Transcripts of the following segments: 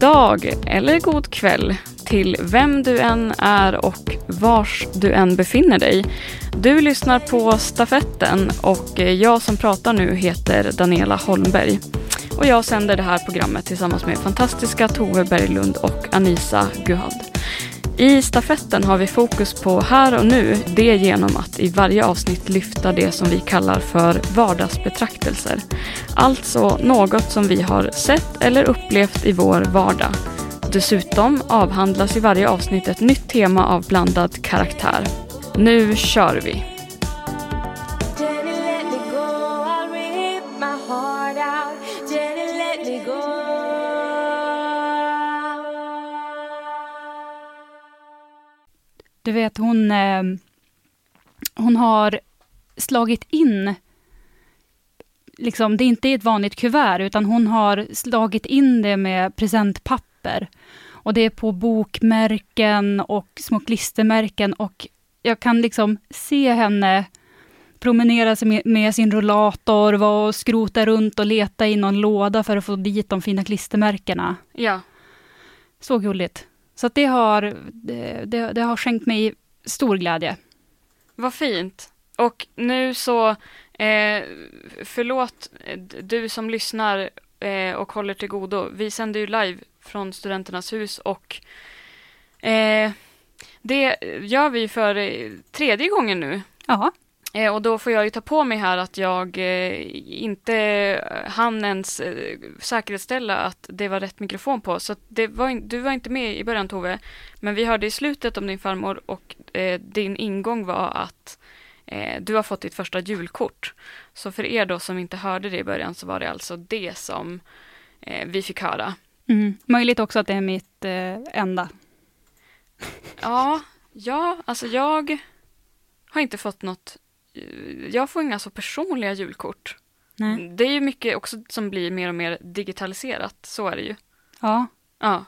Dag eller god kväll till vem du än är och vars du än befinner dig. Du lyssnar på Stafetten och jag som pratar nu heter Daniela Holmberg. Och jag sänder det här programmet tillsammans med fantastiska Tove Berglund och Anisa Guhad. I stafetten har vi fokus på här och nu, det genom att i varje avsnitt lyfta det som vi kallar för vardagsbetraktelser. Alltså något som vi har sett eller upplevt i vår vardag. Dessutom avhandlas i varje avsnitt ett nytt tema av blandad karaktär. Nu kör vi! Du vet, hon, eh, hon har slagit in, liksom, det är inte i ett vanligt kuvert, utan hon har slagit in det med presentpapper. Och det är på bokmärken och små klistermärken och jag kan liksom se henne promenera sig med, sin rollator, vara och skrota runt och leta i någon låda för att få dit de fina klistermärkena. Ja, Så gulligt. Så det, har, det, det, det har skänkt mig stor glädje. vad fint. Och nu så, eh, förlåt du som lyssnar eh, och håller till godo. Vi sänder ju live från Studenternas hus och eh, det gör vi för eh, tredje gången nu. Ja, och då får jag ju ta på mig här att jag eh, inte hann ens eh, säkerställa att det var rätt mikrofon på. Så var in, du var inte med i början Tove, men vi hörde i slutet om din farmor och eh, din ingång var att eh, du har fått ditt första julkort. Så för er då som inte hörde det i början så var det alltså det som eh, vi fick höra. mm. möjligt också att det är mitt eh, enda. Ja, ja, alltså jag har inte fått något eh, jag får inga så personliga julkort. Nej. Det är ju mycket också som blir mer och mer digitaliserat, så är det ju. Ja. Ja,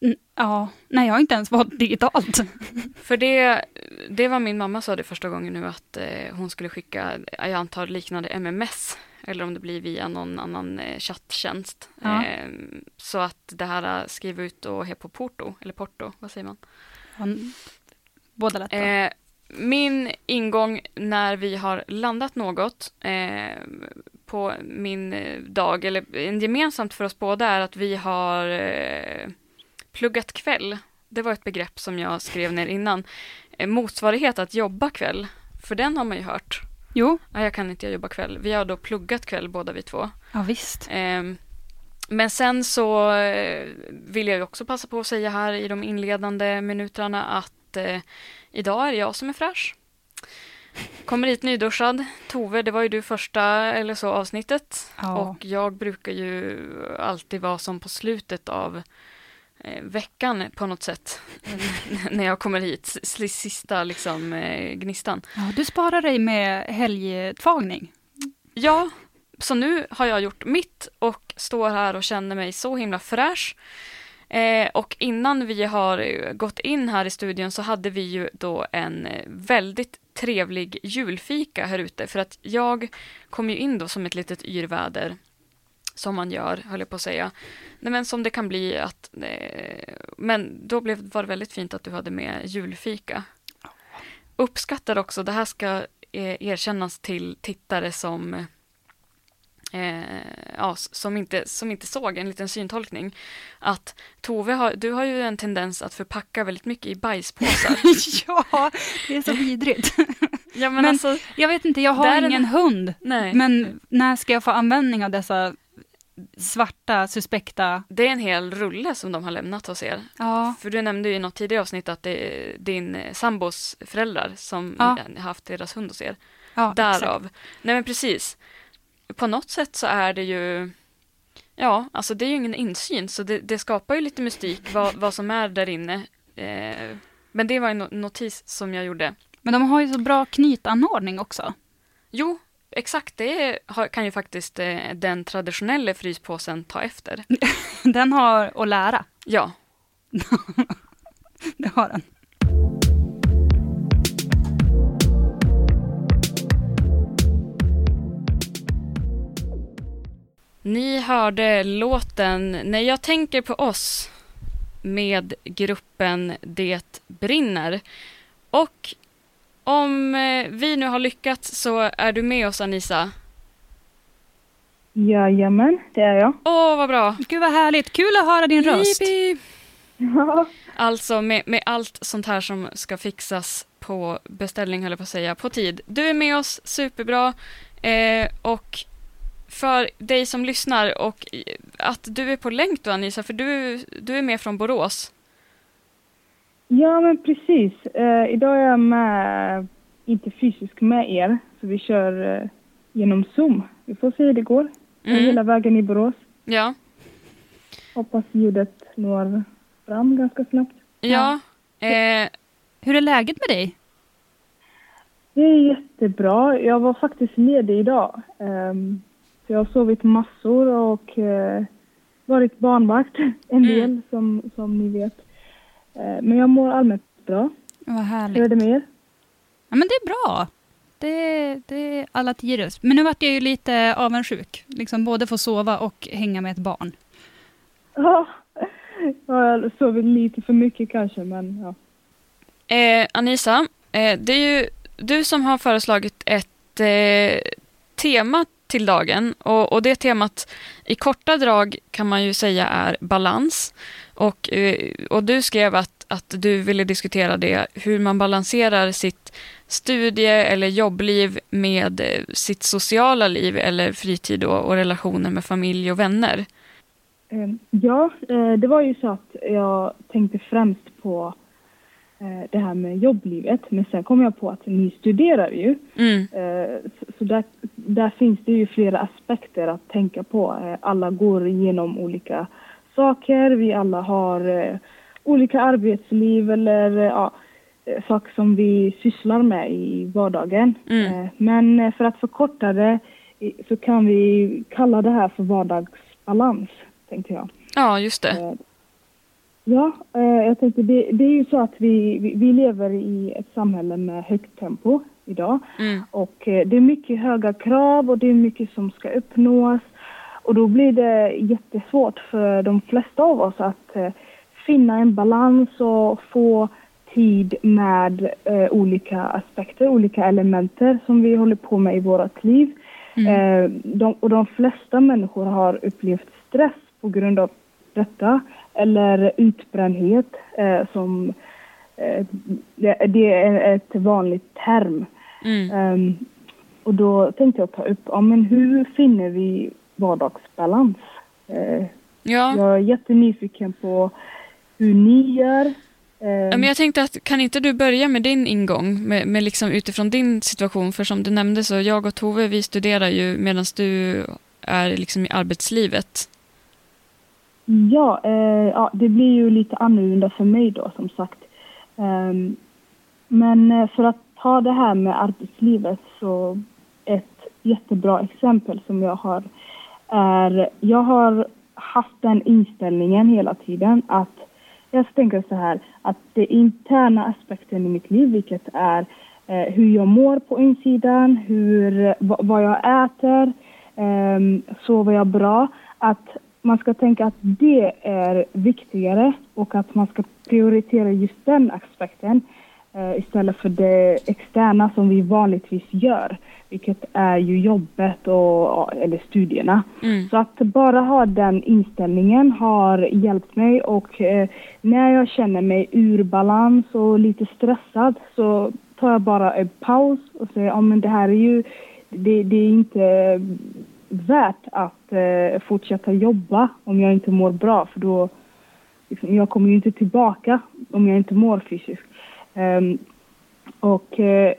Mm, ja, nej jag har inte ens valt digitalt. för det, det var min mamma sa det första gången nu att eh, hon skulle skicka, jag antar liknande MMS, eller om det blir via någon annan eh, chatttjänst. Ja. Eh, så att det här eh, skriva ut och he på porto, eller porto, vad säger man? Han- Båda lätt. Eh, min ingång när vi har landat något eh, på min dag, eller en gemensamt för oss båda är att vi har eh, pluggat kväll. Det var ett begrepp som jag skrev ner innan. Eh, motsvarighet att jobba kväll, för den har man ju hört. Jo, Ja, jag kan inte jobba kväll. Vi har då pluggat kväll båda vi två. ja visst. Ehm, men sen så eh, vill jag ju också passa på att säga här i de inledande minuterna att eh, idag är det jag som är fräsch. Kommer hit nyduschad. Tove, det var ju du första eller så avsnittet. Ja. Och jag brukar ju alltid vara som på slutet av eh, veckan på något sätt. när jag kommer hit. Sista liksom eh, gnistan. Ja, du sparar dig med helgtvagning. Ja, så nu har jag gjort mitt och står här och känner mig så himla fräsch. Eh, och innan vi har eh, gått in här i studion så hade vi ju då en eh, väldigt trevlig julfika här ute för att jag kom ju in då som ett litet yrväder som man gör, höll jag på att säga. Nej, men som det kan bli att... Eh, men då blev, var det väldigt fint att du hade med julfika. Uppskattar också, det här ska eh, erkännas till tittare som eh, ja, som, inte, som inte såg en liten syntolkning. Att Tove, har, du har ju en tendens att förpacka väldigt mycket i bajspåsar. ja, det är så vidrigt. ja, men, Men- alltså, Jag vet inte, jag har ingen det- hund. nej. Men när ska jag få användning av dessa svarta, suspekta... Det är en hel rulle som de har lämnat hos er. Ja, För du nämnde ju i något tidigare avsnitt att det är din eh, sambos föräldrar som Ja. haft deras hund hos er. ja Därav. Nej men precis. På något sätt så är det ju Ja, alltså det är ju ingen insyn så det, det skapar ju lite mystik vad, vad som är där inne. Eh, men det var en no- notis som jag gjorde. Men de har ju så bra knytanordning också. Jo, exakt det kan ju faktiskt eh, den traditionella fryspåsen ta efter. Den har att lära. Ja, Det har den. Ni hörde låten När jag tänker på oss med gruppen Det brinner. Och om eh, vi nu har lyckats så är du med oss Anisa. Jajamän, det är jag. Åh, vad bra! Gud vad härligt, kul att höra din röst. Jippi! Ja, Alltså med, med allt sånt här som ska fixas på beställning, höll jag på att säga, på tid. Du är med oss, superbra. Eh, och för dig som lyssnar och att du är på länk då Anisa, för du, du är med från Borås. ja men precis. Eh, idag är jag med, inte fysiskt med er, så vi kör eh, genom Zoom. Vi får se hur det går. Mm. Hela vägen i Borås. Ja, Hoppas ljudet når fram ganska snabbt. ja. Eh, Hur är läget med dig? Det är jättebra. Jag var faktiskt ledig idag. Um, så jag har sovit massor och eh, varit barnvakt en Mm. del som, som ni vet. Eh, men jag mår allmänt bra. Vad Hur härligt. är det med er? Ja, men det är bra. Det, det är alla tiders. Men nu vart jag ju lite avundsjuk. Liksom både få sova och hänga med ett barn. Ja, jag har sovit lite för mycket kanske, men ja. eh, Anisa, eh, det är ju du som har föreslagit ett eh, tema till dagen och, och det temat i korta drag kan man ju säga är balans. Och, eh, och du skrev att, att du ville diskutera det, hur man balanserar sitt studie eller jobbliv med eh, sitt sociala liv eller fritid och, och relationer med familj och vänner. Eh, Ja, det var ju så att jag tänkte främst på det här med jobblivet. Men sen kom jag på att ni studerar ju. Mm, så där, där finns det ju flera aspekter att tänka på. Eh, Alla går igenom olika saker. Vi alla har eh, olika arbetsliv eller eh, ja, saker som vi sysslar med i vardagen. Mm. Men för att förkorta det så kan vi kalla det här för vardagsbalans, tänkte jag. ja, just det. Ja, eh, jag tänkte det, det är ju så att vi, vi, lever i ett samhälle med högt tempo idag. Mm, Och eh, det är mycket höga krav och det är mycket som ska uppnås. Och då blir det jättesvårt för de flesta av oss att eh, finna en balans och få tid med eh, olika aspekter, olika elementer som vi håller på med i vårt liv. Eh, de, och de flesta människor har upplevt stress på grund av detta eller utbrändhet eh, som eh, det, det är ett vanligt term. mm, Ehm, och då tänkte jag ta upp, ja, men hur finner vi vardagsbalans? Eh, ja. Jag är jättenyfiken på hur ni gör. Ehm, men jag tänkte att kan inte du börja med din ingång, med, med liksom utifrån din situation? För som du nämnde så jag och Tove vi studerar ju medan du är liksom i arbetslivet. Ja, eh, ja, det blir ju lite annorlunda för mig då som sagt. Um, men eh, för att ta det här med arbetslivet så ett jättebra exempel som jag har är, jag har haft den inställningen hela tiden att jag tänker så här att den interna aspekten i mitt liv, vilket är eh, hur jag mår på insidan, hur, vad jag äter, eh, sover jag bra, att man ska tänka att det är viktigare och att man ska prioritera just den aspekten eh, istället för det externa som vi vanligtvis gör, vilket är ju jobbet och, eller studierna. Mm. Så att bara ha den inställningen har hjälpt mig och eh, när jag känner mig ur balans och lite stressad så tar jag bara en paus och säger ja men det här är ju, det, det är inte värt att eh, fortsätta jobba om jag inte mår bra för då, liksom, jag kommer ju inte tillbaka om jag inte mår fysiskt. Ehm, och eh,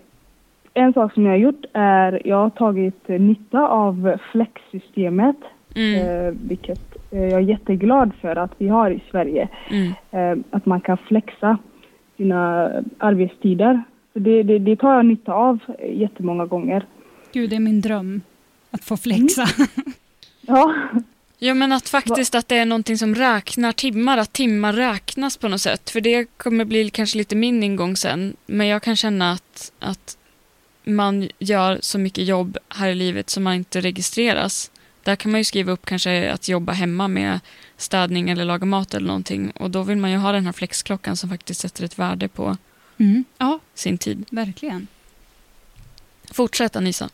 en sak som jag har gjort är jag har tagit nytta av flexsystemet Mm. Eh, vilket eh, jag är jätteglad för att vi har i Sverige. Mm. Eh, att man kan flexa sina arbetstider. Så det, det, det tar jag nytta av jättemånga gånger. Gud, det är min dröm. Att få flexa. Ja, Ja men att faktiskt att det är någonting som räknar timmar, att timmar räknas på något sätt. För det kommer bli kanske lite min ingång sen. Men jag kan känna att, att man gör så mycket jobb här i livet som man inte registreras. Där kan man ju skriva upp kanske att jobba hemma med städning eller laga mat eller någonting. Och då vill man ju ha den här flexklockan som faktiskt sätter ett värde på Mm. Ja, sin tid. verkligen. Fortsätt Anisa.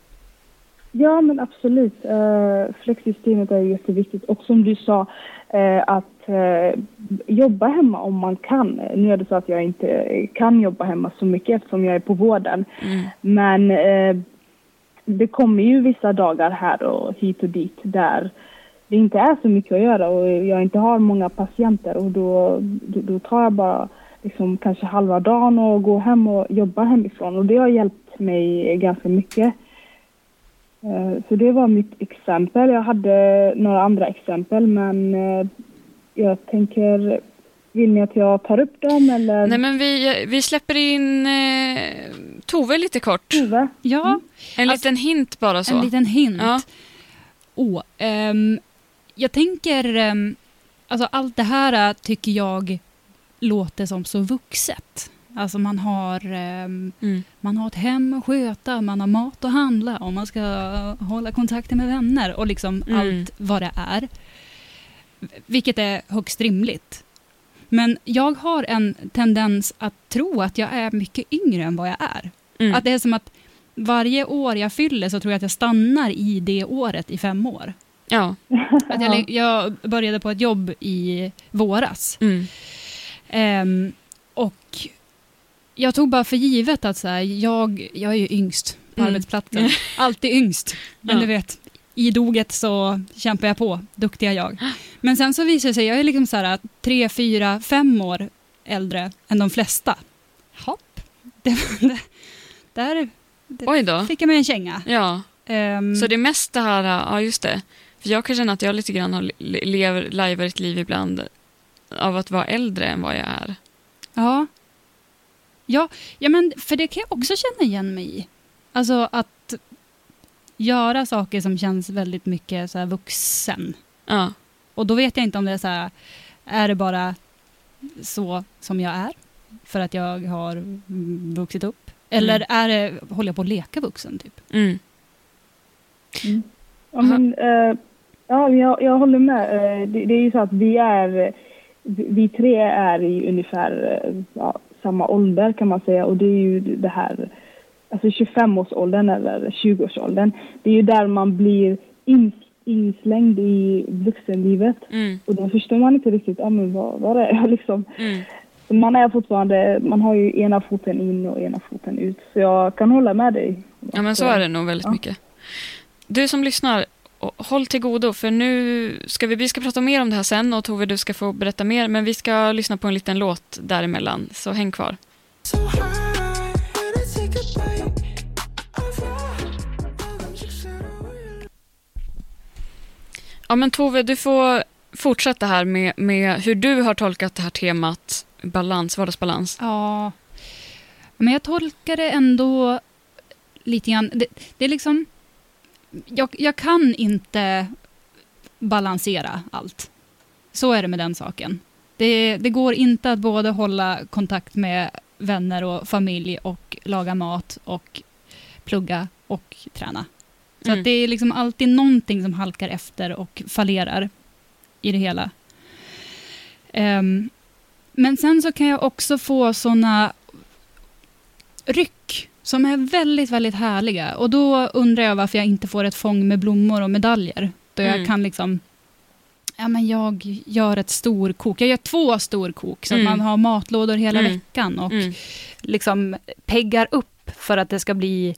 Ja, men absolut. Uh, flexsystemet är jätteviktigt. Och som du sa, eh, att eh, jobba hemma om man kan. Nu är det så att jag inte kan jobba hemma så mycket eftersom jag är på vården. Mm. Men eh, det kommer ju vissa dagar här och hit och dit där det inte är så mycket att göra och jag inte har många patienter och då, då, då tar jag bara liksom kanske halva dagen och går hem och jobbar hemifrån och det har hjälpt mig ganska mycket. Eh, Så det var mitt exempel. Jag hade några andra exempel men eh, jag tänker, vill ni att jag tar upp dem eller? Nej men vi, vi släpper in eh, Tove lite kort. Tove? Ja, En Alltså, liten hint bara så. en liten hint. Ja. Åh, ehm, jag tänker, ehm, alltså allt det här äh, tycker jag låter som så vuxet. Alltså man har, ehm, Mm. man har ett hem att sköta, man har mat att handla och man ska hålla kontakten med vänner och liksom Mm. allt vad det är. Vilket är högst rimligt. Men jag har en tendens att tro att jag är mycket yngre än vad jag är. Mm. Att det är som att varje år jag fyller så tror jag att jag stannar i det året i fem år. Ja. Att jag, jag började på ett jobb i våras. Mm. Jag tog bara för givet att så här, jag, jag är ju yngst på Mm. arbetsplatsen. Alltid yngst. Men Ja. du vet, i doget så kämpar jag på. Duktig är jag. Men sen så visar det sig, jag är liksom så här tre, fyra, fem år äldre än de flesta. Hopp. Det, det, där Oj då. fick jag mig en känga. Ja, Ehm, så det är mest det här, ja just det. För jag kan känna att jag lite grann har le- lever, lajvar ett liv ibland av att vara äldre än vad jag är. Ja. Ja, ja, men för det kan jag också känna igen mig i. Alltså att göra saker som känns väldigt mycket så här vuxen. Ja. Och då vet jag inte om det är så här, är det bara så som jag är? För att jag har mm, vuxit upp? Eller Mm. är det, håller jag på att leka vuxen typ? Mm. Ja, men, eh, ja jag, jag håller med. Eh, det, det är ju så att vi är, vi tre är i ungefär ja, samma ålder kan man säga och det är ju det här, alltså 25-årsåldern eller 20-årsåldern. Det är ju där man blir in, inslängd i vuxenlivet Mm. och då förstår man inte riktigt, ja men vad, vad är jag liksom? Mm. Man är fortfarande, man har ju ena foten in och ena foten ut. Så jag kan hålla med dig. Ja, men så är det nog väldigt Ja. mycket. Du som lyssnar, håll till godo för nu ska vi, vi ska prata mer om det här sen och Tove du ska få berätta mer men vi ska lyssna på en liten låt däremellan så häng kvar. Ja men Tove du får fortsätta här med, med hur du har tolkat det här temat balans, vardagsbalans. Ja, men jag tolkar det ändå lite grann. Det, det är liksom, jag, jag kan inte balansera allt. Så är det med den saken. Det, det går inte att både hålla kontakt med vänner och familj och laga mat och plugga och träna. Så Mm. det är liksom alltid någonting som halkar efter och fallerar i det hela. Ehm, men sen så kan jag också få såna ryck som är väldigt, väldigt härliga. Och då undrar jag varför jag inte får ett fång med blommor och medaljer. Då jag Mm. kan liksom, ja men jag gör ett storkok. Jag gör två storkok så Mm. att man har matlådor hela Mm. veckan. Och Mm. liksom peggar upp för att det ska bli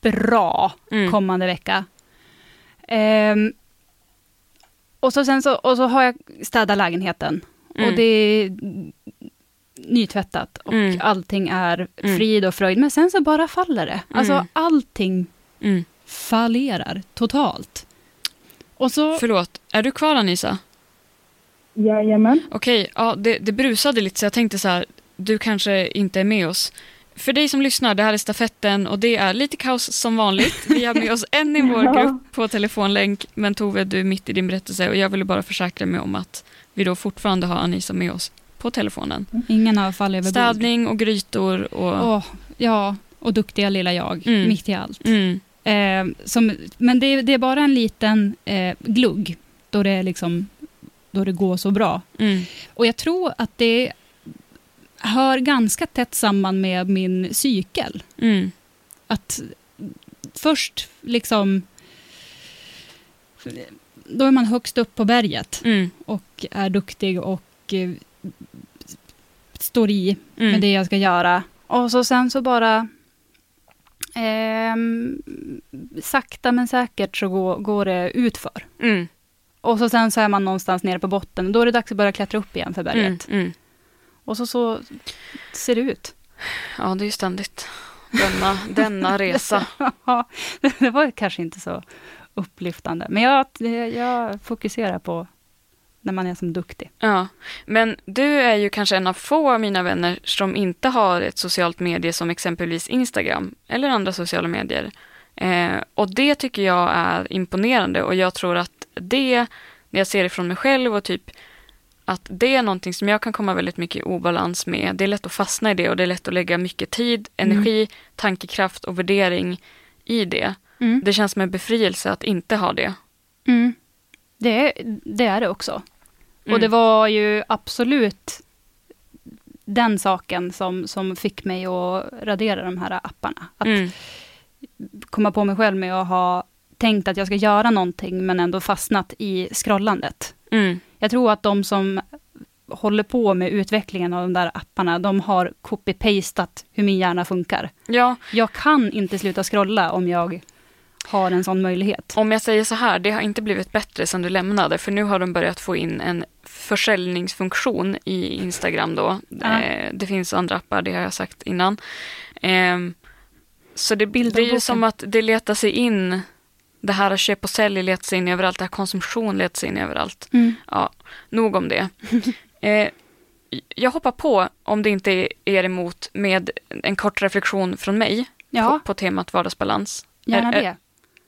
bra Mm. kommande vecka. Ehm, och, så sen så, och så har jag städat lägenheten. Mm. Och det är nytvättat och Mm. allting är Mm. frid och fröjd. Men sen så bara faller det. Alltså Mm. allting Mm. fallerar totalt. Och så, Förlåt, är du kvar Anisa? Jajamän. Okej, ja, det, det brusade lite så jag tänkte så här, du kanske inte är med oss. För dig som lyssnar, det här är stafetten och det är lite kaos som vanligt. Vi har med oss en i vår grupp på telefonlänk, men Tove, du är mitt i din berättelse och jag ville bara försäkra mig om att vi då fortfarande har Anisa med oss på telefonen. ingen har fallit över. Städning och grytor och... Åh, ja, och duktiga lilla jag, Mm. mitt i allt. Mm, Eh, som, men det, det är bara en liten eh, glugg då det, är liksom, då det går så bra. mm, Och jag tror att det hör ganska tätt samman med min cykel. mm, Att först liksom... Då är man högst upp på berget mm, och är duktig och eh, står i mm. med det jag ska göra. Och så sen så bara... ehm, sakta men säkert så går, går det utför. Mm, Och så sen så är man någonstans nere på botten. Då är det dags att börja klättra upp igen för berget. mm, mm. Och så, så ser det ut. Ja, det är ju ständigt denna, denna resa. Ja, det var kanske inte så upplyftande. Men jag, jag fokuserar på när man är som duktig. Ja, men du är ju kanske en av få av mina vänner som inte har ett socialt medie som exempelvis Instagram eller andra sociala medier. Eh, och det tycker jag är imponerande och jag tror att det, när jag ser det från mig själv och typ att det är någonting som jag kan komma väldigt mycket i obalans med. Det är lätt att fastna i det och det är lätt att lägga mycket tid, energi, tankekraft och värdering i det. Mm. Det känns som en befrielse att inte ha det. Mm. Det, det är det också. Mm. Och det var ju absolut den saken som, som fick mig att radera de här apparna. Att Mm. komma på mig själv med att ha tänkt att jag ska göra någonting, men ändå fastnat i scrollandet. Mm. Jag tror att de som håller på med utvecklingen av de där apparna, de har copy-pastat hur min hjärna funkar. Ja, Jag kan inte sluta scrolla om jag har en sån möjlighet. Om jag säger så här, det har inte blivit bättre sedan du lämnade, för nu har de börjat få in en försäljningsfunktion i Instagram då. Ja. Eh, det finns andra appar, det har jag sagt innan. Ehm, så det, det är ju som att det letar sig in, det här köp och sälj letar sig in överallt, det här konsumtion letar sig in överallt. Mm. Ja, nog om det. Eh, jag hoppar på, om det inte är er emot, med en kort reflektion från mig Ja, på, på temat vardagsbalans. gärna är, det.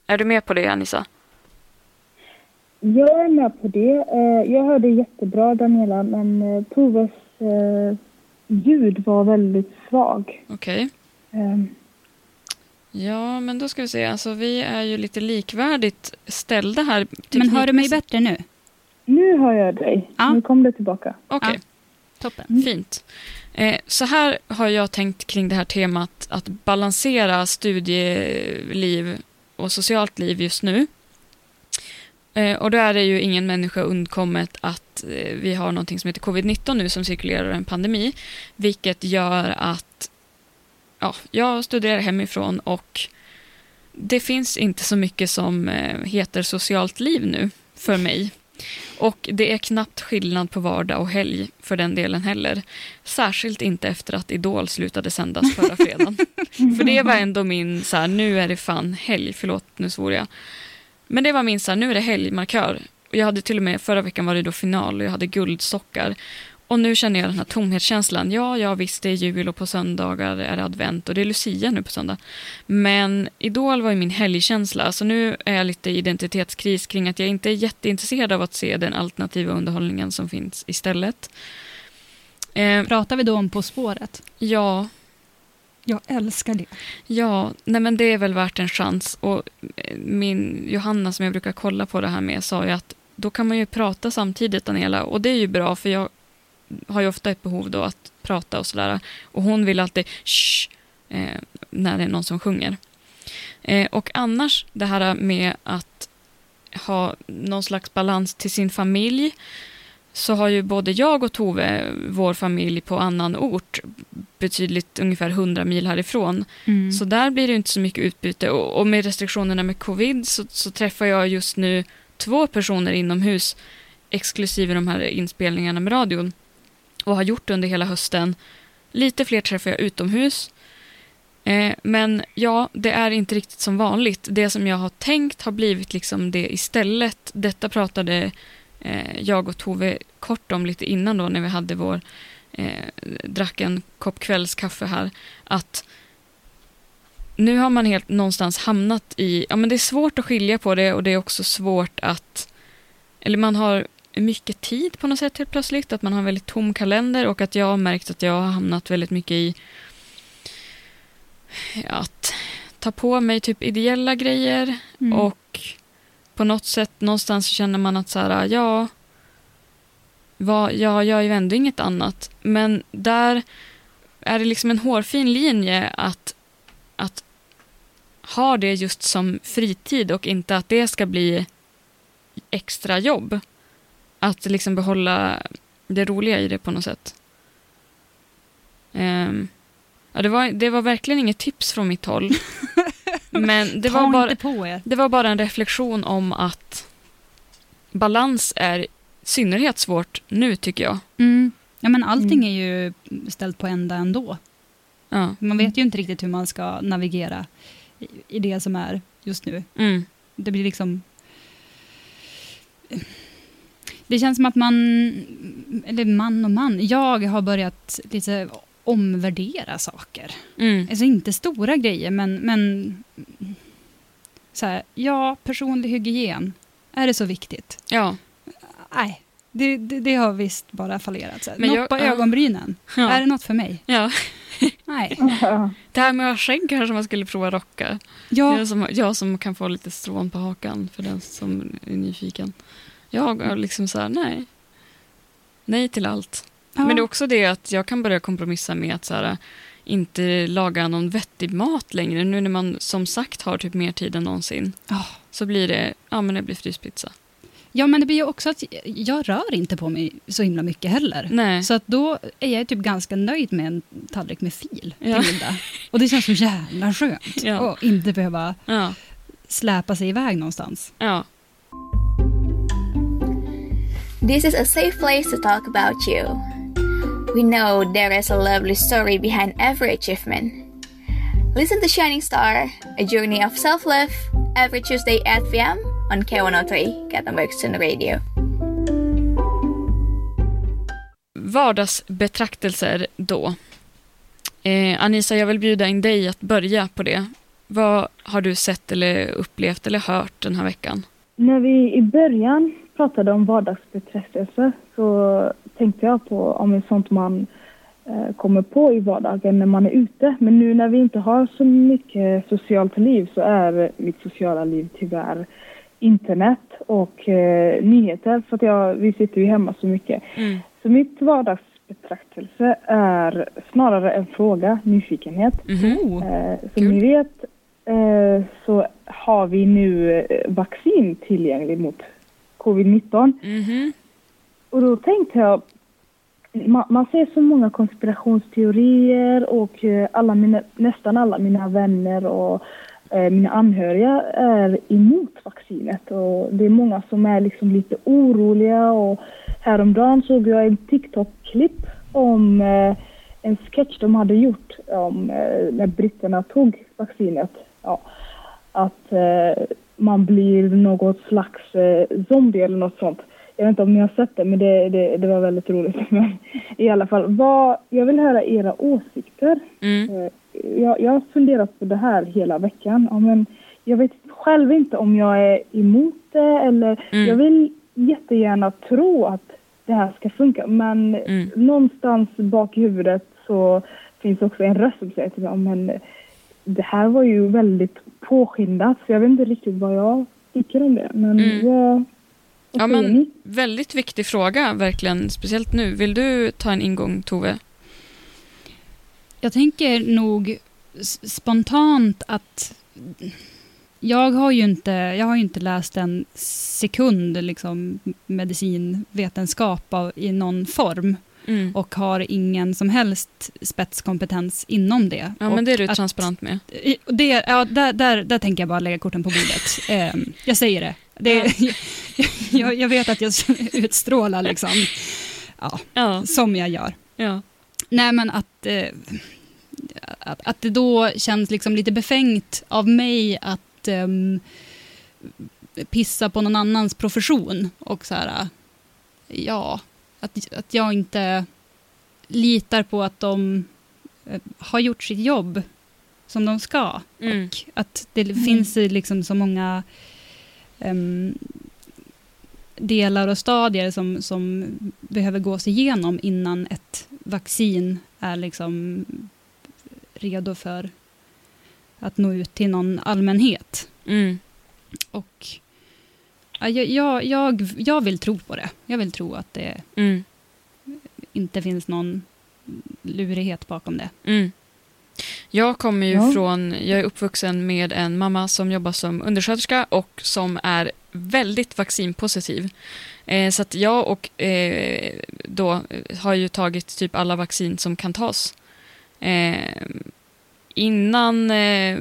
Är du med på det, Anissa? Jag är med på det. Eh, Jag hörde jättebra, Daniela, men eh, Toves eh, ljud var väldigt svag. Okej. Eh, Ja, men då ska vi se. Alltså, vi är ju lite likvärdigt ställda här. Men hör du mig bättre nu? Nu hör jag dig. Ja. Nu kom det tillbaka. Okej, Ja. Toppen. fint. Eh, så här har jag tänkt kring det här temat att balansera studieliv och socialt liv just nu. Eh, och då är det ju ingen människa undkommet att eh, vi har någonting som heter covid-19 nu som cirkulerar en pandemi, vilket gör att ja, jag studerar hemifrån och det finns inte så mycket som eh, heter socialt liv nu för mig. Och det är knappt skillnad på vardag och helg för den delen heller. Särskilt inte efter att Idol slutade sändas förra fredagen. för det var ändå min, så här, nu är det fan helg, förlåt nu svor jag. Men det var min, så här, nu är det helgmarkör. Och jag hade till och med, förra veckan var det då final och jag hade guldsockar. Och nu känner jag den här tomhetskänslan. Ja, ja visst det är jul och på söndagar är det advent och det är Lucia nu på söndag. Men Idol var ju min helgkänsla, så nu är jag lite identitetskris kring att jag inte är jätteintresserad av att se den alternativa underhållningen som finns istället. Eh, Pratar vi då om På spåret? ja, jag älskar det. ja, nej men det är väl värt en chans. Och eh, min Johanna som jag brukar kolla på det här med sa ju att då kan man ju prata samtidigt Daniela och det är ju bra för jag har ju ofta ett behov då att prata och sådär. Och hon vill alltid shh, eh, när det är någon som sjunger. Eh, och annars det här med att ha någon slags balans till sin familj så har ju både jag och Tove vår familj på annan ort betydligt ungefär 100 mil härifrån. Mm. Så där blir det inte så mycket utbyte. Och, och med restriktionerna med covid så, så träffar jag just nu två personer inomhus exklusive de här inspelningarna med radion och har gjort under hela hösten. Lite fler träffar jag utomhus. Eh, men ja, det är inte riktigt som vanligt. Det som jag har tänkt har blivit liksom det istället. Detta pratade jag och Tove kort om lite innan då när vi hade vår eh, drack en kopp kvällskaffe här. Att nu har man helt någonstans hamnat i, ja men det är svårt att skilja på det och det är också svårt att, eller man har mycket tid på något sätt helt plötsligt, att man har en väldigt tom kalender och att jag har märkt att jag har hamnat väldigt mycket i att ta på mig typ ideella grejer Mm. och på något sätt någonstans känner man att så här, ja, vad, jag gör ju ändå inget annat. Men där är det liksom en hårfin linje att, att ha det just som fritid och inte att det ska bli extra jobb. Att liksom behålla det roliga i det på något sätt. Um, ja, det, var, det var verkligen inget tips från mitt håll. Men det var, bara, det var bara en reflektion om att balans är i synnerhet svårt nu tycker jag. Mm. Ja, men allting Mm. är ju ställt på ända ändå. Ja. Man vet ju inte riktigt hur man ska navigera i, i det som är just nu. Mm. Det blir liksom... Det känns som att man, eller man och man, jag har börjat lite omvärdera saker. Mm. Alltså inte stora grejer, men, men så här, ja, personlig hygien. Är det så viktigt? Ja. Nej, det, det, det har visst bara fallerat. Så. Men Något jag- ögonbrynen. Ja. Är det något för mig? ja. Nej. Det här med att ha skägg kanske man skulle prova rocka. Ja, Jag, som, jag som kan få lite strån på hakan för den som är nyfiken. Jag är liksom så här, nej. Nej till allt. Ja. Men det är också det att jag kan börja kompromissa med att så här, inte laga någon vettig mat längre. Nu när man som sagt har typ mer tid än någonsin. Ja. Så blir det, ja men det blir fryspizza. ja, men det blir ju också att jag rör inte på mig så himla mycket heller. Nej. Så att då är jag typ ganska nöjd med en tallrik med fil Ja. till middag. Och det känns så jävla skönt Ja. att inte behöva Ja. släpa sig iväg någonstans. Ja. This is a safe place to talk about you. We know there is a lovely story behind every achievement. Listen to Shining Star, a journey of self love, every Tuesday at p.m. on K103, Gothenburg Student Radio. Vardagsbetraktelser då. Eh, Anisa, jag vill bjuda in dig att börja på det. Vad har du sett eller upplevt eller hört den här veckan? När vi i början pratade om vardagsbetraktelser så tänkte jag på om sånt man eh, kommer på i vardagen när man är ute. Men nu när vi inte har så mycket socialt liv så är mitt sociala liv tyvärr internet och eh, nyheter för att jag, vi sitter ju hemma så mycket. Mm. Så mitt vardagsbetraktelse är snarare en fråga, nyfikenhet. Oh. Eh, som Kul. ni vet eh, så har vi nu eh, vaccin tillgängligt mot covid-19. Mhm. Och då tänkte jag, man, man ser så många konspirationsteorier och eh, alla mina, nästan alla mina vänner och eh, mina anhöriga är emot vaccinet. Och det är många som är liksom lite oroliga och häromdagen såg jag en TikTok-klipp om eh, en sketch de hade gjort om eh, när britterna tog vaccinet. Ja, att eh, man blir något slags eh, zombie eller något sånt. Jag vet inte om ni har sett det, men det, det, det var väldigt roligt. Men i alla fall, vad, jag vill höra era åsikter. Mm. Eh, Jag, jag har funderat på det här hela veckan. Ja, men jag vet själv inte om jag är emot det eller Mm. jag vill jättegärna tro att det här ska funka. Men Mm. någonstans bak i huvudet så finns också en röst som säger till mig, "Ja, men det här var ju väldigt påskyndat. Så jag vet inte riktigt vad jag tycker om det. Men Mm. vad Ja, men väldigt viktig fråga, verkligen. Speciellt nu. Vill du ta en ingång, Tove? Jag tänker nog spontant att jag har ju inte, jag har ju inte läst en sekund liksom, medicinvetenskap av, i någon form Mm. och har ingen som helst spetskompetens inom det. Ja, och men det är du att- transparent med. det, ja, där, där, där tänker jag bara lägga korten på bordet. Ehm, jag säger det. Det jag, jag vet att jag utstrålar liksom, ja, Ja, som jag gör. ja. Nej, men att... Eh, att, att det då känns liksom lite befängt av mig att ehm, pissa på någon annans profession. Och så här, ja, att, att jag inte litar på att de eh, har gjort sitt jobb som de ska. Mm. Och att det finns i liksom så många ehm, delar och stadier som, som behöver gås igenom innan ett vaccin är liksom redo för att nå ut till någon allmänhet. Mm. Och ja, jag, jag, jag, jag vill tro på det. Jag vill tro att det Mm. inte finns någon lurighet bakom det. Mm. Jag kommer ju Ja. från, jag är uppvuxen med en mamma som jobbar som undersköterska och som är väldigt vaccinpositiv. Eh, så att jag och eh, då eh, har ju tagit typ alla vaccin som kan tas. Eh, innan eh,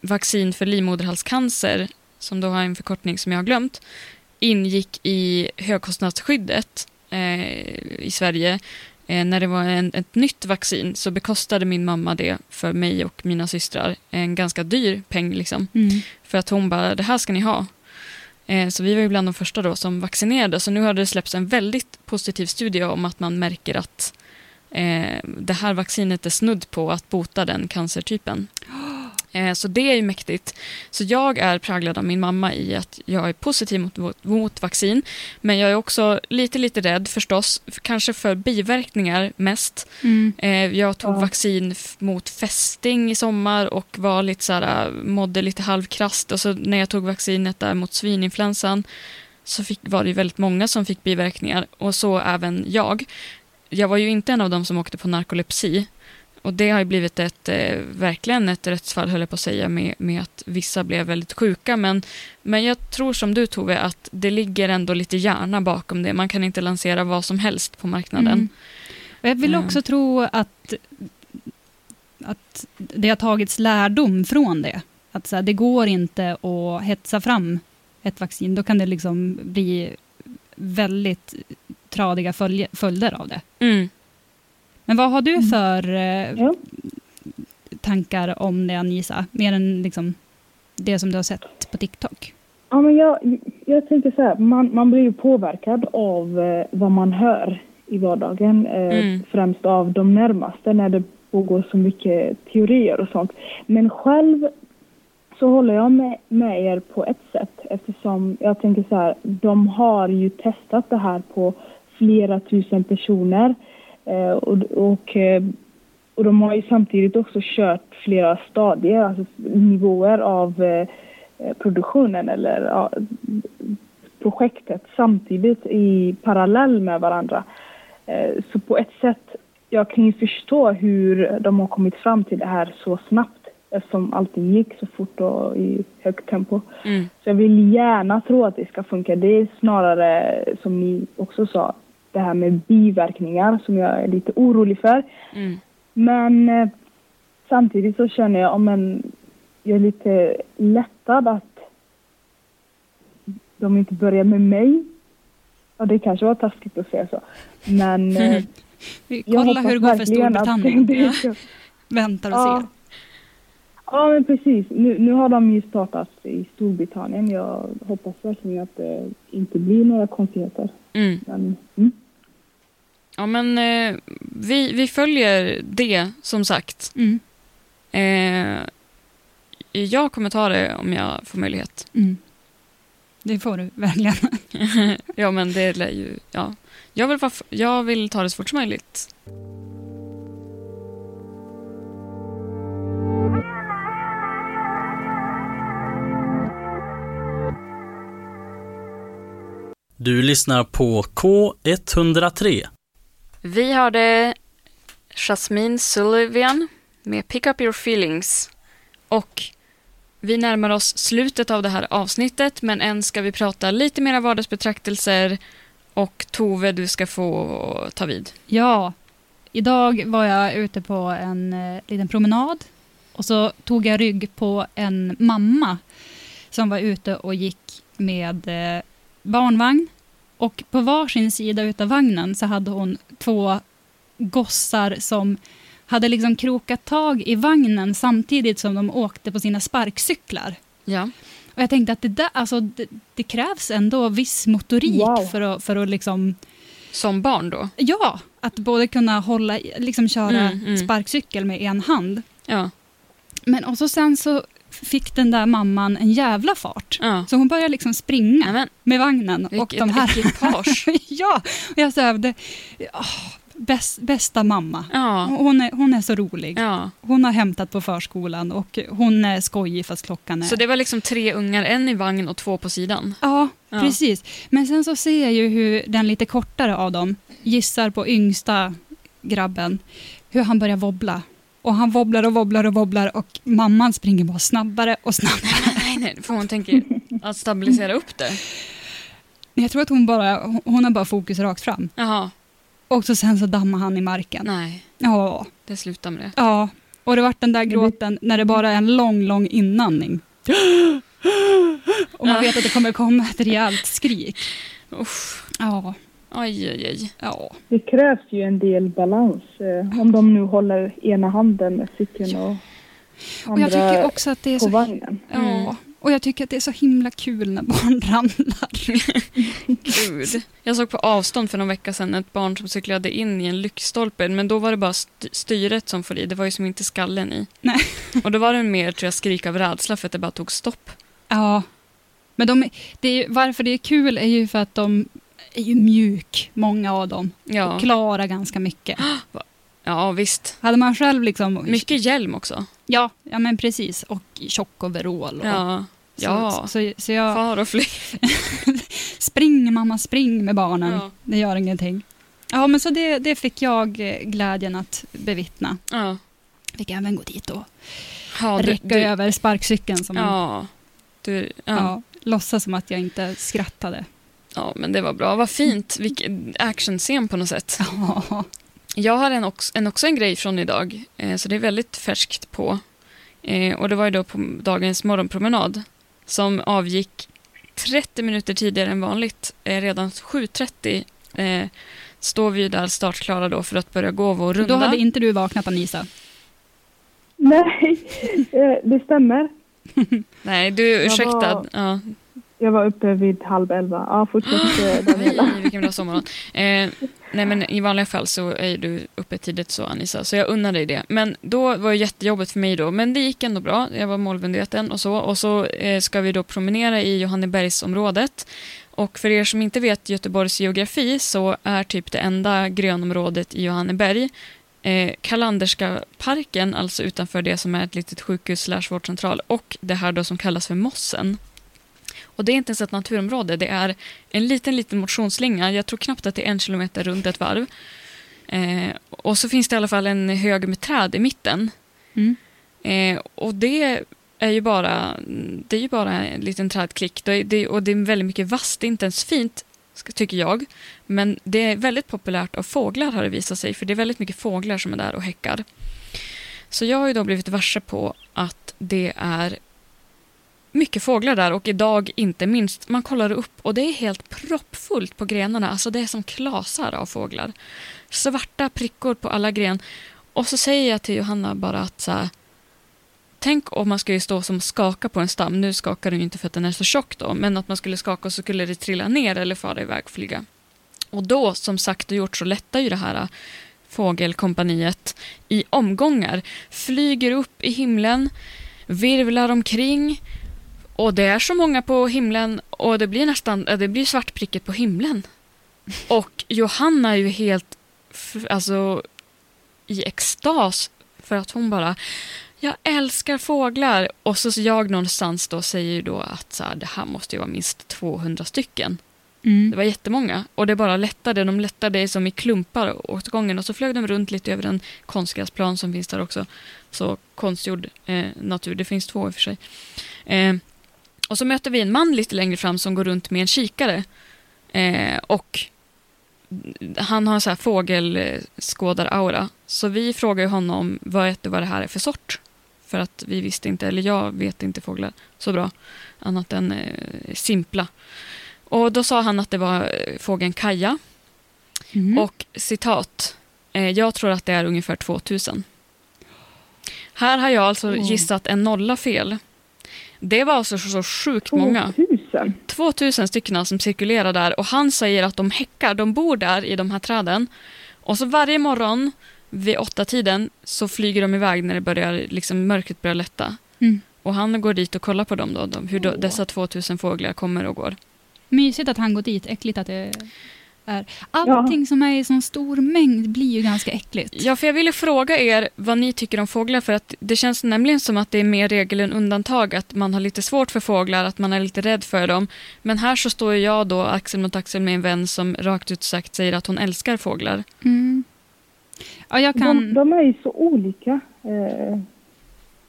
vaccin för livmoderhalscancer, som då har en förkortning som jag har glömt, ingick i högkostnadsskyddet eh, i Sverige Eh, när det var en, ett nytt vaccin så bekostade min mamma det för mig och mina systrar. En ganska dyr peng liksom. För att hon bara, det här ska ni ha. Eh, så vi var ju bland de första då som vaccinerade. Så nu har det släppts en väldigt positiv studie om att man märker att eh, det här vaccinet är snudd på att bota den cancertypen. Eh, så det är ju mäktigt. Så jag är präglad av min mamma i att jag är positiv mot, mot vaccin. Men jag är också lite, lite rädd förstås. Kanske för biverkningar mest. Mm. Eh, jag tog Ja. vaccin mot fästing i sommar och var lite så här, äh, mådde lite halvkrasst. Och så när jag tog vaccinet där mot svininfluensan så fick, var det väldigt många som fick biverkningar. Och så även jag. Jag var ju inte en av dem som åkte på narkolepsi. Och det har ju blivit ett, eh, verkligen ett rättsfall, höll jag på att säga, med, med att vissa blev väldigt sjuka. Men, men jag tror som du Tove, att det ligger ändå lite hjärna bakom det. Man kan inte lansera vad som helst på marknaden. Mm. Och jag vill Mm. också tro att, att det har tagits lärdom från det. Att så här, det går inte att hetsa fram ett vaccin. Då kan det liksom bli väldigt tradiga följe, följder av det. Mm. Men vad har du för eh, tankar om det, Anisa? Mer än liksom det som du har sett på TikTok? Ja, men jag, jag tänker så här, man, man blir ju påverkad av eh, vad man hör i vardagen. Eh, Mm. Främst av de närmaste när det pågår så mycket teorier och sånt. Men själv så håller jag med, med er på ett sätt eftersom jag tänker så här, de har ju testat det här på flera tusen personer. Eh, och, och, eh, och de har ju samtidigt också kört flera stadier, alltså nivåer av eh, produktionen eller ja, projektet samtidigt i parallell med varandra. Så på ett sätt, jag kan ju förstå hur de har kommit fram till det här så snabbt eftersom allting gick så fort och i högt tempo. Mm. Så jag vill gärna tro att det ska funka. Det är snarare, som ni också sa, det här med biverkningar som jag är lite orolig för. Mm. Men eh, samtidigt så känner jag, om en, jag är lite lättad att de inte börjar med mig. Och det kanske var taskigt att säga så. Men eh, Kolla hur det går för Storbritannien. det ska- Väntar och Ja. ser. Ja, men precis. Nu, nu har de ju startat i Storbritannien. Jag hoppas verkligen att det inte blir några konstigheter. Mm. Men, mm. Ja, men eh, vi, vi följer det, som sagt. Mm. Eh, jag kommer ta det om jag får möjlighet. Mm. Det får du verkligen. ja, men det lär ju... Ja. Jag, vill jag vill ta det så fort som möjligt. Du lyssnar på K103. Vi hörde Jasmine Sullivan med Pick Up Your Feelings. Och vi närmar oss slutet av det här avsnittet, men än ska vi prata lite mera vardagsbetraktelser. Och Tove, du ska få ta vid. Ja, idag var jag ute på en eh, liten promenad och så tog jag rygg på en mamma som var ute och gick med eh, barnvagn. Och på varsin sida utav vagnen så hade hon två gossar som hade liksom krokat tag i vagnen samtidigt som de åkte på sina sparkcyklar. Ja. Och jag tänkte att det, där, alltså, det, det krävs ändå viss motorik Wow. för, att, för att liksom, Som barn då? ja, att både kunna hålla, liksom köra Mm, mm. sparkcykel med en hand. Ja. Men och så sen så fick den där mamman en jävla fart. ja. Så hon började liksom springa Nämen, med vagnen. och vilket de här... ekipage. ja, och jag det, åh, bäst, bästa mamma. Ja. Hon är, hon är så rolig. ja. Hon har hämtat på förskolan och hon är skojig fast klockan är... Så det var liksom tre ungar, en i vagn och två på sidan? Ja, Ja. precis. Men sen så ser jag ju hur den lite kortare av dem gissar på yngsta grabben, hur han börjar wobbla. Och han wobblar och wobblar och wobblar och mamman springer bara snabbare och snabbare. Nej, nej, för hon tänker att stabilisera upp det. Jag tror att hon bara, hon har bara fokus rakt fram. Jaha, Och så sen så dammar han i marken. nej, Ja, det slutar med det. ja. Och det vart den där gråten när det bara är en lång, lång inandning. Och man Ja. vet att det kommer komma ett rejält skrik. Usch. Ja, Oj, oj, oj. ja. Det krävs ju en del balans. eh, Om de nu håller ena handen med cykeln och Och jag tycker andra också att det är på så vagnen. Ja, och jag tycker att det är så himla kul när barn ramlar. Gud. Jag såg på avstånd för någon vecka sedan ett barn som cyklade in i en lyktstolpe, men då var det bara st- styret som får i, det var ju som inte skallen i. Nej. Och då var det mer, tror jag, skrik av rädsla för att det bara tog stopp. Ja, men de, det är, varför det är kul är ju för att de är ju mjuk, många av dem, Ja, och klarar ganska mycket. ja visst. Hade man själv liksom... Mycket hjälm också. Ja, ja men precis. Och tjock overall. Och, Ja, så, ja. Så, så, jag... far och flyg. Spring mamma, spring med barnen. Ja. Det gör ingenting. Ja, men så det, det fick jag eh, glädjen att bevittna. Ja. Fick även gå dit och Ja, du, räcka du, över sparkcykeln som ja. Du. Ja. Ja. låtsas som att jag inte skrattade. Men det var bra. Vad fint. Vilken actionscen på något sätt. Ja. Jag har en också, en också en grej från idag, eh, så det är väldigt färskt på. Eh, och det var ju då på dagens morgonpromenad som avgick 30 minuter tidigare än vanligt. Eh, redan 7.30 eh, står vi ju där startklara då för att börja gå vår runda. Då hade inte du vaknat Anisa. Nej, det stämmer. Nej, du ursäkta. var- Ja. Jag var uppe vid halv elva. Ja, fortsätt Daniela. Nej, vilken bra sommarmorgon. Eh, nej, men i vanliga fall så är du uppe tidigt så Anissa, så jag unnar dig det. Men då var det jättejobbigt för mig då, men det gick ändå bra. Jag var målmedveten och så. Och så eh, ska vi då promenera i Johannebergsområdet. Och för er som inte vet Göteborgs geografi så är typ det enda grönområdet i Johanneberg eh, Kalanderska parken, alltså utanför det som är ett litet sjukhus slash vårdcentral och det här då som kallas för Mossen. Och det är inte ens ett naturområde, det är en liten, liten motionsslinga. Jag tror knappt att det är en kilometer runt ett varv. Eh, och så finns det i alla fall en hög med träd i mitten. Mm. Eh, och det är ju bara, det är ju bara en liten trädklick. Det, det, och det är väldigt mycket vass. Det är inte ens fint, tycker jag. Men det är väldigt populärt av fåglar har det visat sig. För det är väldigt mycket fåglar som är där och häckar. Så jag har ju då blivit varse på att det är mycket fåglar där och idag inte minst. Man kollar upp och det är helt proppfullt på grenarna. Alltså det är som klasar av fåglar. Svarta prickor på alla gren. Och så säger jag till Johanna bara att så här, Tänk om man skulle stå som skaka på en stam. Nu skakar den ju inte för att den är så tjock då. Men att man skulle skaka och så skulle det trilla ner eller fara iväg och flyga. Och då, som sagt och gjort, så lättar ju det här äh, fågelkompaniet i omgångar. Flyger upp i himlen, virvlar omkring. Och det är så många på himlen och det blir nästan det blir svartpricket på himlen. Och Johanna är ju helt alltså, i extas för att hon bara jag älskar fåglar. Och så jag någonstans då säger ju då att så här, det här måste ju vara minst 200 stycken. Mm. Det var jättemånga. Och det bara lättade. De lättade som i klumpar åt gången. Och så flög de runt lite över en konstgräsplan som finns där också. Så konstgjord eh, natur. Det finns två i och för sig. Eh, och så möter vi en man lite längre fram som går runt med en kikare. Eh, och han har en så här fågelskådar-aura. Så vi frågar honom vad, vet du vad det här är för sort. För att vi visste inte, eller jag vet inte fåglar så bra. Annat än eh, simpla. Och då sa han att det var eh, fågeln kaja. Mm. Och citat. Eh, jag tror att det är ungefär 2000. Här har jag alltså Mm. gissat en nolla fel. Det var alltså så sjukt många. 2000? 2000 stycken som cirkulerar där och han säger att de häckar, de bor där i de här träden. Och så varje morgon vid åtta tiden så flyger de iväg när det börjar, liksom mörkret börjar lätta. Mm. Och han går dit och kollar på dem då, hur då, dessa 2000 fåglar kommer och går. Mysigt att han går dit, äckligt att det är. Allting som är i sån stor mängd blir ju ganska äckligt. Ja, för jag ville fråga er vad ni tycker om fåglar för att det känns nämligen som att det är mer regel än undantag att man har lite svårt för fåglar, att man är lite rädd för dem. Men här så står jag då axel mot axel med en vän som rakt ut sagt säger att hon älskar fåglar. Mm. Ja, jag De, kan... de är ju så olika. Eh,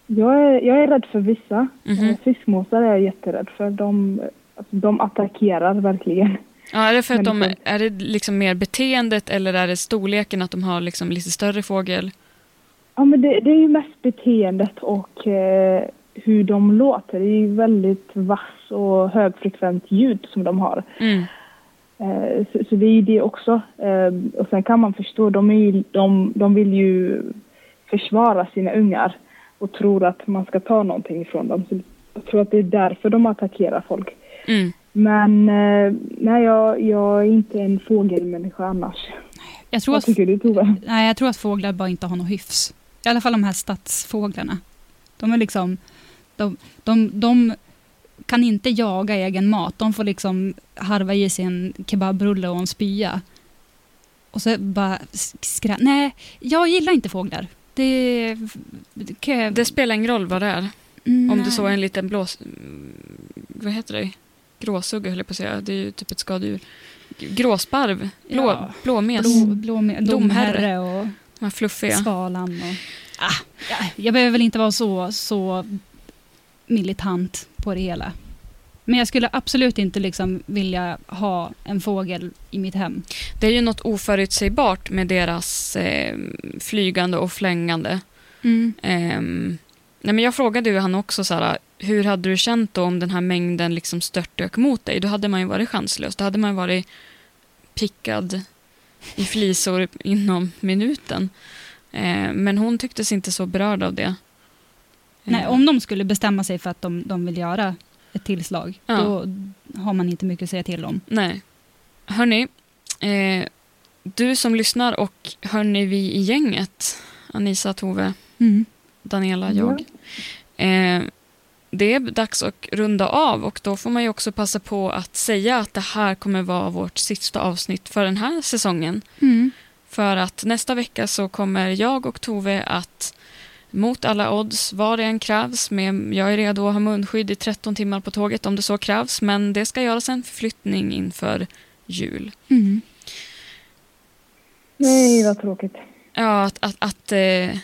jag, är, jag är rädd för vissa. Mhm. Eh, fiskmåsar är jag jätterädd för. De, alltså, de attackerar verkligen. Ja, är det för att de, är det liksom mer beteendet eller är det storleken att de har liksom lite större fågel? Ja, men det, det är ju mest beteendet och eh, hur de låter. Det är ju väldigt vass och högfrekvent ljud som de har. Mm. Eh, så, så det är ju det också. Eh, och sen kan man förstå, de, är ju, de, de vill ju försvara sina ungar och tror att man ska ta någonting ifrån dem. Så jag tror att det är därför de attackerar folk. Mm. Men eh, nej, jag, jag är inte en fågelmänniska annars. Jag tror, Vad att, tycker du Tove? nej, jag tror att fåglar bara inte har något hyfs. I alla fall de här stadsfåglarna. De är liksom... De, de, de kan inte jaga egen mat. De får liksom harva i sig en kebabrulle och en spya. Och så bara skrä... Nej, jag gillar inte fåglar. Det... det, Det spelar ingen roll vad det är. Mm, Om det så är en liten blås... Vad heter det? Gråsugga höll jag på att säga. Det är ju typ ett skadedjur. Gråsparv. Blå, Ja. Blåmes. Blå, blå, domherre och De här fluffiga. Svalan och... Ah, ja, jag behöver väl inte vara så, så militant på det hela. Men jag skulle absolut inte liksom vilja ha en fågel i mitt hem. Det är ju något oförutsägbart med deras eh, flygande och flängande. Ehm, nej men jag frågade ju han också så här, hur hade du känt om den här mängden liksom störtdök mot dig? Då hade man ju varit chanslös. Då hade man varit pickad i flisor inom minuten. Eh, men hon tycktes inte så berörd av det. Nej, Eh, om de skulle bestämma sig för att de, de vill göra ett tillslag, Ja. då har man inte mycket att säga till om. Nej. Hörni, eh, du som lyssnar och hörni vi i gänget, Anisa, Tove, Daniela, jag. Eh, det är dags att runda av och då får man ju också passa på att säga att det här kommer vara vårt sista avsnitt för den här säsongen. Mm. För att nästa vecka så kommer jag och Tove att mot alla odds, vad det än krävs, med, jag är redo att ha munskydd i 13 timmar på tåget om det så krävs, men det ska göras en förflyttning inför jul. Mm. Nej, vad tråkigt. Ja, att, att, att, eh,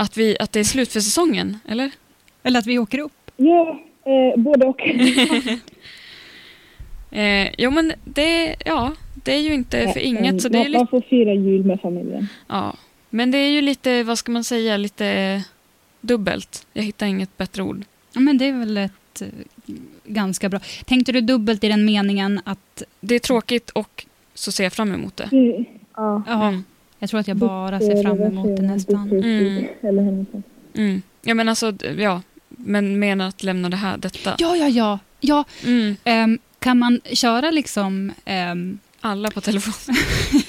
att, vi, att det är slut för säsongen, eller? Eller att vi åker upp. Ja, eh, både och. Eh, jo, men det, ja, det är ju inte för inget, så det är man, lite man får fira jul med familjen. Ja, men det är ju lite, vad ska man säga, lite dubbelt. Jag hittar inget bättre ord. Ja, men det är väl ett eh, ganska bra. Tänkte du dubbelt i den meningen att... Det är tråkigt och så ser jag fram emot det. Mm, Ja. Ja, Mm. Jag tror att jag bara ser fram emot det nästan. Mm. Mm. Ja, men alltså, ja, men menar att lämna det här, detta. Ja, ja, ja. ja Mm. ehm, kan man köra liksom... ehm, Alla på telefon.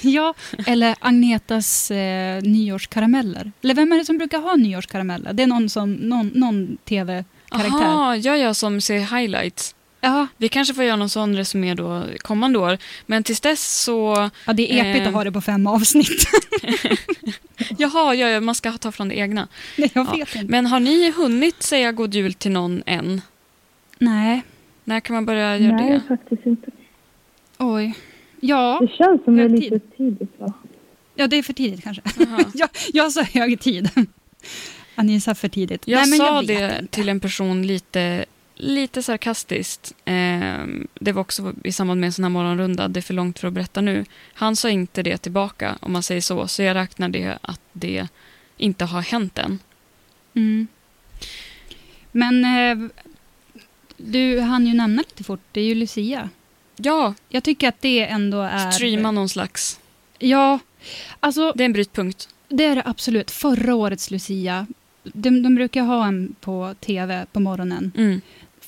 ja, eller Agnetas eh, nyårskarameller. Eller vem är det som brukar ha nyårskarameller? Det är någon, som, någon, någon tv-karaktär. Jaha, jag gör som ser highlights. Ja, Vi kanske får göra någon sån resumé då kommande år. Men tills dess så... ja, det är epigt Eh. att ha det på fem avsnitt. Jaha, ja, ja, man ska ta från det egna. Nej, jag Ja, vet inte. Men har ni hunnit säga god jul till någon än? Nej, När kan man börja göra Nej, det? faktiskt inte. oj. Ja, Det känns som det är lite tidigt va? ja, det är för tidigt kanske. Jag, jag sa hög tid. Anissa för tidigt. Jag Nej, men sa vet det inte. till en person lite, lite sarkastiskt. Ehm, det var också i samband med en sån här morgonrunda. Det är för långt för att berätta nu. Han sa inte det tillbaka, om man säger så. Så jag räknar det att det inte har hänt än. Mm. Men eh, du hann ju nämna lite fort, det är ju Lucia. Ja, Jag tycker att det ändå är... streama någon slags. Ja, alltså Det är en brytpunkt. det är det absolut. Förra årets Lucia de, de brukar ha en på tv på morgonen. Mm.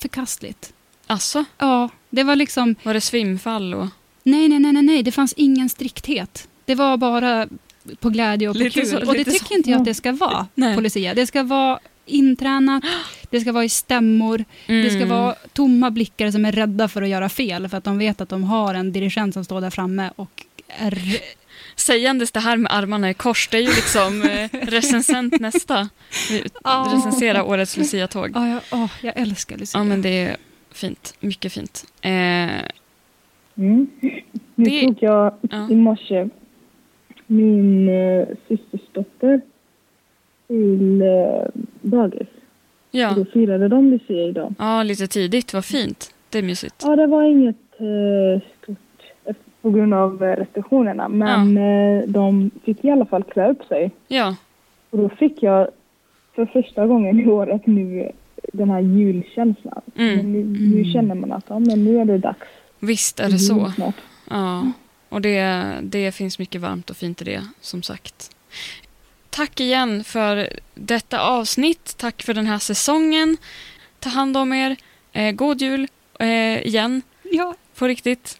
Förkastligt. Alltså, Ja, det var liksom, var det svimfall och... nej, nej, nej, nej, nej, det fanns ingen strikthet. Det var bara på glädje och på Lite kul. så- och det tycker så. inte jag att det ska vara Nej. på Lucia. Det ska vara intränat, det ska vara i stämmor, det ska Mm. vara tomma blickar som är rädda för att göra fel, för att de vet att de har en dirigent som står där framme och är... Sägandes det här med armarna i kors, det är ju liksom eh, recensent nästa. Ja. Recensera årets Lucia-tåg. Ja, jag, åh, jag älskar Lucia. Ja, men det är fint. Mycket fint. Eh, Mm. Nu Det- tog jag ja. i morse min eh, systers dotter till eh, dagis. ja. Och då firade de Lucia idag. ja, lite tidigt. Vad fint. Det är mysigt. Ja, det var inget eh, stort på grund av eh, restriktionerna. Men eh, de fick i alla fall klä upp sig. Ja, Och då fick jag för första gången i året nu den här julkänslan. Mm. Nu, nu känner man att ja, men nu är det dags. visst är det så. Snart. Ja, och det, det finns mycket varmt och fint i det, som sagt. Tack igen för detta avsnitt. Tack för den här säsongen. Ta hand om er. Eh, god jul eh, igen, Ja, på riktigt.